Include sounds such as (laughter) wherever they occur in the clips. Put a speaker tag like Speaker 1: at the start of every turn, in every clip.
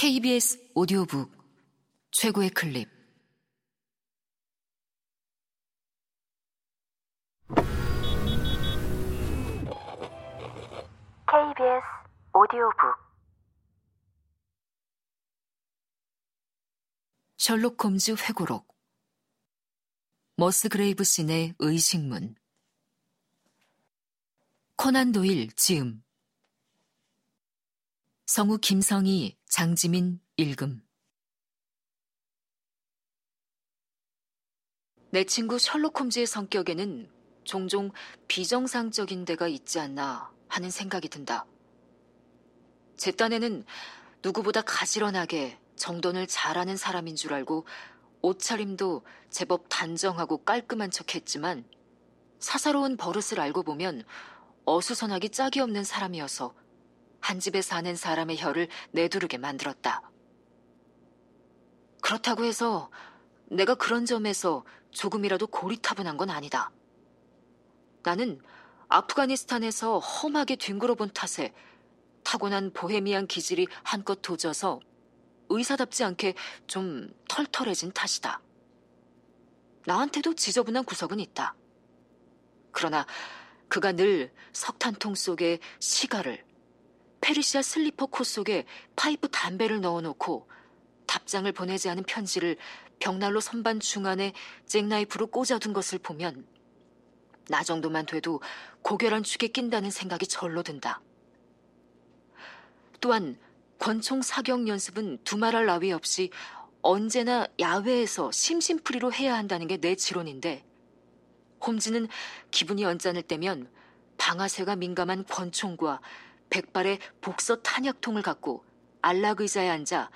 Speaker 1: KBS 오디오북 최고의 클립.
Speaker 2: KBS 오디오북.
Speaker 1: 셜록 홈즈 회고록. 머스 그레이브 씬의 의식문. 코난 도일 지음 성우 김성희, 장지민 읽음 내 친구 셜록 홈즈의 성격에는 종종 비정상적인 데가 있지 않나 하는 생각이 든다. 제 딴에는 누구보다 가지런하게 정돈을 잘하는 사람인 줄 알고 옷차림도 제법 단정하고 깔끔한 척 했지만 사사로운 버릇을 알고 보면 어수선하기 짝이 없는 사람이어서 한 집에 사는 사람의 혀를 내두르게 만들었다. 그렇다고 해서 내가 그런 점에서 조금이라도 고리타분한 건 아니다. 나는 아프가니스탄에서 험하게 뒹굴어 본 탓에 타고난 보헤미안 기질이 한껏 도져서 의사답지 않게 좀 털털해진 탓이다. 나한테도 지저분한 구석은 있다. 그러나 그가 늘 석탄통 속에 시가를 페르시아 슬리퍼 코 속에 파이프 담배를 넣어놓고 답장을 보내지 않은 편지를 벽난로 선반 중안에 잭나이프로 꽂아둔 것을 보면 나 정도만 돼도 고결한 축에 낀다는 생각이 절로 든다. 또한 권총 사격 연습은 두말할 나위 없이 언제나 야외에서 심심풀이로 해야 한다는 게 내 지론인데 홈즈는 기분이 언짢을 때면 방아쇠가 민감한 권총과 백발의 복서 탄약통을 갖고 안락 의자에 앉아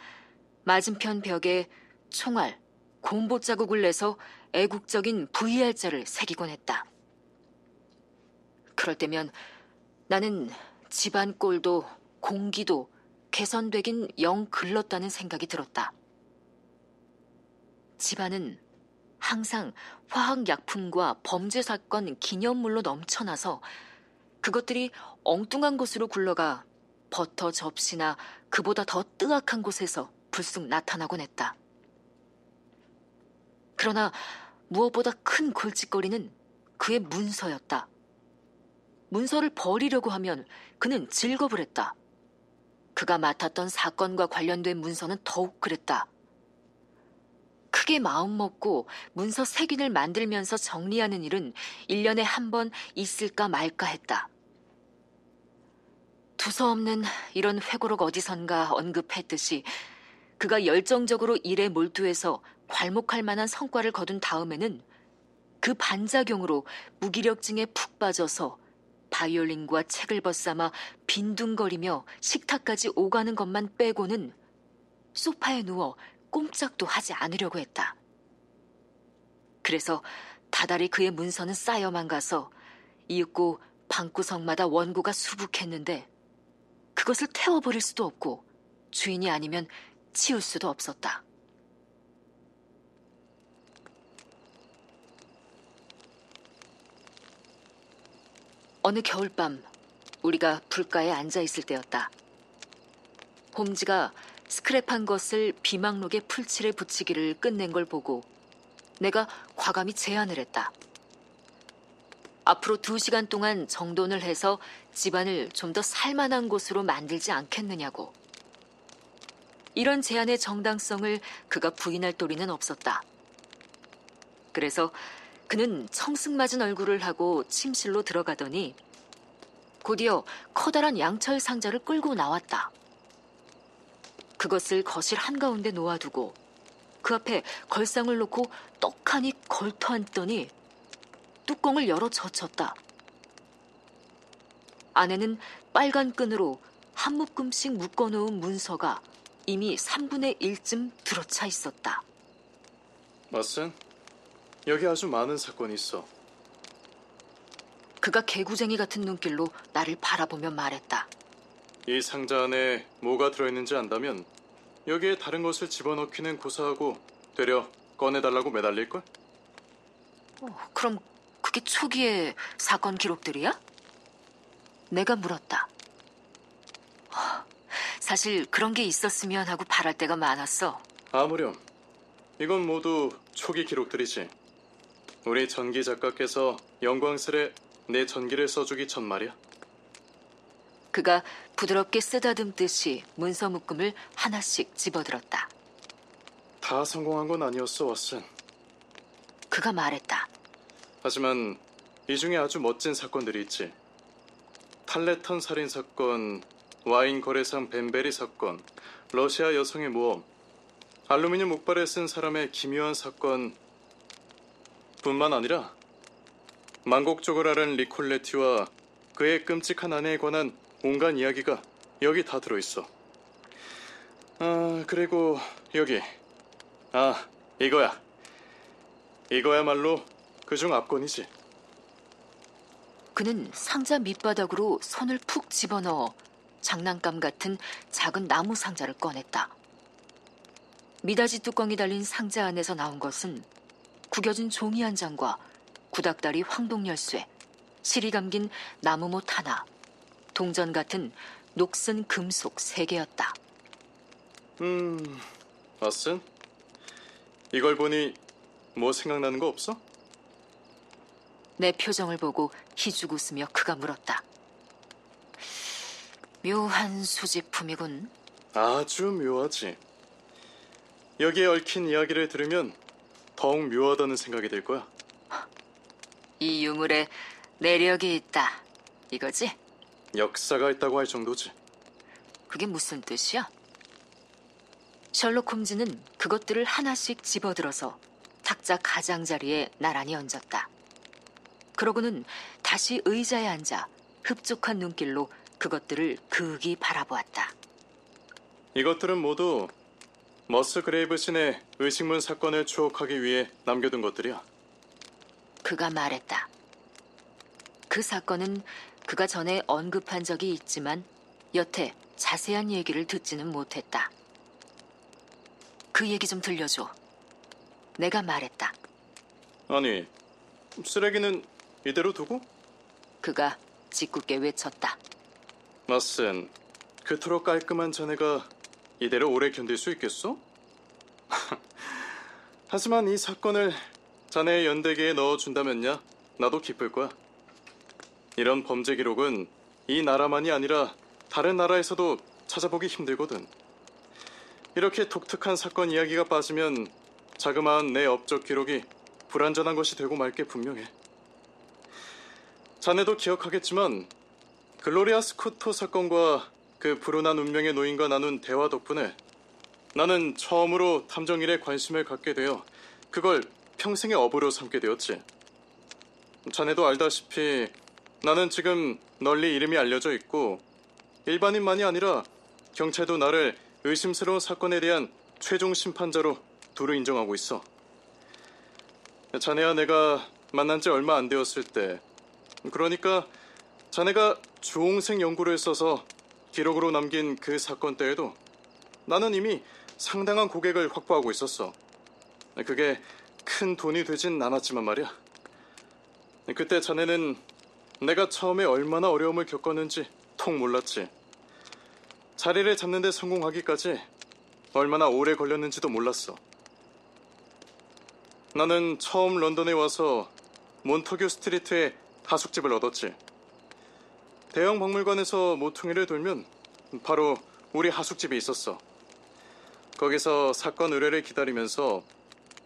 Speaker 1: 맞은편 벽에 총알, 곰보 자국을 내서 애국적인 VR자를 새기곤 했다. 그럴 때면 나는 집안 꼴도 공기도 개선되긴 영 글렀다는 생각이 들었다. 집안은 항상 화학약품과 범죄사건 기념물로 넘쳐나서 그것들이 엉뚱한 곳으로 굴러가 버터 접시나 그보다 더 뜨악한 곳에서 불쑥 나타나곤 했다. 그러나 무엇보다 큰 골칫거리는 그의 문서였다. 문서를 버리려고 하면 그는 즐겁을 했다. 그가 맡았던 사건과 관련된 문서는 더욱 그랬다. 크게 마음먹고 문서 색인을 만들면서 정리하는 일은 1년에 한 번 있을까 말까 했다. 두서없는 이런 회고록 어디선가 언급했듯이 그가 열정적으로 일에 몰두해서 괄목할 만한 성과를 거둔 다음에는 그 반작용으로 무기력증에 푹 빠져서 바이올린과 책을 벗삼아 빈둥거리며 식탁까지 오가는 것만 빼고는 소파에 누워 꼼짝도 하지 않으려고 했다. 그래서 다달이 그의 문서는 쌓여만 가서 이윽고 방구석마다 원고가 수북했는데 그것을 태워버릴 수도 없고 주인이 아니면 치울 수도 없었다. 어느 겨울밤 우리가 불가에 앉아 있을 때였다. 홈즈가 스크랩한 것을 비망록에 풀칠에 붙이기를 끝낸 걸 보고 내가 과감히 제안을 했다. 앞으로 두 시간 동안 정돈을 해서 집안을 좀 더 살만한 곳으로 만들지 않겠느냐고. 이런 제안의 정당성을 그가 부인할 도리는 없었다. 그래서 그는 청승맞은 얼굴을 하고 침실로 들어가더니 곧이어 커다란 양철 상자를 끌고 나왔다. 그것을 거실 한가운데 놓아두고 그 앞에 걸상을 놓고 떡하니 걸터앉더니 뚜껑을 열어 젖혔다. 안에는 빨간 끈으로 한 묶음씩 묶어놓은 문서가 이미 3분의 1쯤 들어차 있었다.
Speaker 3: 마슨, 여기 아주 많은 사건이 있어.
Speaker 1: 그가 개구쟁이 같은 눈길로 나를 바라보며 말했다.
Speaker 3: 이 상자 안에 뭐가 들어있는지 안다면 여기에 다른 것을 집어넣기는 고사하고 되려 꺼내달라고 매달릴걸?
Speaker 1: 어, 그럼 그게 초기의 사건 기록들이야? 내가 물었다. 사실 그런 게 있었으면 하고 바랄 때가 많았어.
Speaker 3: 아무렴. 이건 모두 초기 기록들이지. 우리 전기 작가께서 영광스레 내 전기를 써주기 전 말이야.
Speaker 1: 그가 부드럽게 쓰다듬듯이 문서 묶음을 하나씩 집어들었다.
Speaker 3: 다 성공한 건 아니었어, 왓슨.
Speaker 1: 그가 말했다.
Speaker 3: 하지만 이 중에 아주 멋진 사건들이 있지. 탈레턴 살인 사건, 와인 거래상 벤베리 사건, 러시아 여성의 모험, 알루미늄 목발에 쓴 사람의 기묘한 사건 뿐만 아니라 만곡적을 앓은 리콜레티와 그의 끔찍한 아내에 관한 온갖 이야기가 여기 다 들어있어. 아, 그리고 여기. 아, 이거야. 이거야말로 그중 압권이지.
Speaker 1: 그는 상자 밑바닥으로 손을 푹 집어넣어 장난감 같은 작은 나무 상자를 꺼냈다. 미닫이 뚜껑이 달린 상자 안에서 나온 것은 구겨진 종이 한 장과 구닥다리 황동 열쇠, 실이 감긴 나무못 하나, 동전 같은 녹슨 금속 세 개였다.
Speaker 3: 음, 왓슨? 이걸 보니 뭐 생각나는 거 없어?
Speaker 1: 내 표정을 보고 희죽 웃으며 그가 물었다. 묘한 수집품이군.
Speaker 3: 아주 묘하지. 여기에 얽힌 이야기를 들으면 더욱 묘하다는 생각이 들 거야.
Speaker 1: 이 유물에 내력이 있다. 이거지?
Speaker 3: 역사가 있다고 할 정도지.
Speaker 1: 그게 무슨 뜻이야? 셜록 홈즈는 그것들을 하나씩 집어들어서 탁자 가장자리에 나란히 얹었다. 그러고는 다시 의자에 앉아 흡족한 눈길로 그것들을 그윽이 바라보았다.
Speaker 3: 이것들은 모두 머스그레이브 씨의 의식문 사건을 추억하기 위해 남겨둔 것들이야.
Speaker 1: 그가 말했다. 그 사건은 그가 전에 언급한 적이 있지만 여태 자세한 얘기를 듣지는 못했다. 그 얘기 좀 들려줘. 내가 말했다.
Speaker 3: 아니, 쓰레기는 이대로 두고?
Speaker 1: 그가 짓궂게 외쳤다.
Speaker 3: 마슨, 그토록 깔끔한 자네가 이대로 오래 견딜 수 있겠어? (laughs) 하지만 이 사건을 자네의 연대기에 넣어준다면야 나도 기쁠 거야. 이런 범죄 기록은 이 나라만이 아니라 다른 나라에서도 찾아보기 힘들거든. 이렇게 독특한 사건 이야기가 빠지면 자그마한 내 업적 기록이 불완전한 것이 되고 말 게 분명해. 자네도 기억하겠지만 글로리아 스코토 사건과 그 불운한 운명의 노인과 나눈 대화 덕분에 나는 처음으로 탐정 일에 관심을 갖게 되어 그걸 평생의 업으로 삼게 되었지. 자네도 알다시피 나는 지금 널리 이름이 알려져 있고 일반인만이 아니라 경찰도 나를 의심스러운 사건에 대한 최종 심판자로 두루 인정하고 있어. 자네와 내가 만난 지 얼마 안 되었을 때 그러니까 자네가 주홍색 연구를 써서 기록으로 남긴 그 사건 때에도 나는 이미 상당한 고객을 확보하고 있었어. 그게 큰 돈이 되진 않았지만 말이야. 그때 자네는 내가 처음에 얼마나 어려움을 겪었는지 통 몰랐지. 자리를 잡는 데 성공하기까지 얼마나 오래 걸렸는지도 몰랐어. 나는 처음 런던에 와서 몬터규 스트리트에 하숙집을 얻었지. 대형 박물관에서 모퉁이를 돌면 바로 우리 하숙집이 있었어. 거기서 사건 의뢰를 기다리면서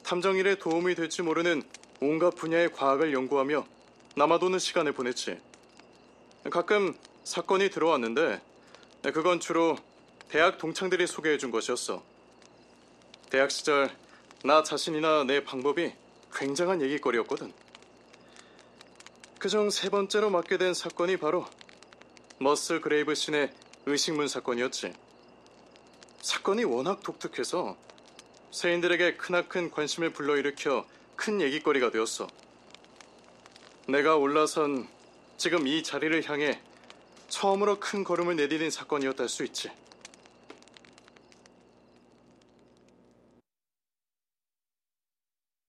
Speaker 3: 탐정일에 도움이 될지 모르는 온갖 분야의 과학을 연구하며 남아도는 시간을 보냈지. 가끔 사건이 들어왔는데 그건 주로 대학 동창들이 소개해 준 것이었어. 대학 시절 나 자신이나 내 방법이 굉장한 얘기거리였거든. 그중 세 번째로 맡게 된 사건이 바로 머슬 그레이브 신의 의식문 사건이었지. 사건이 워낙 독특해서 세인들에게 크나큰 관심을 불러일으켜 큰 얘기거리가 되었어. 내가 올라선 지금 이 자리를 향해 처음으로 큰 걸음을 내디딘 사건이었다 할 수 있지.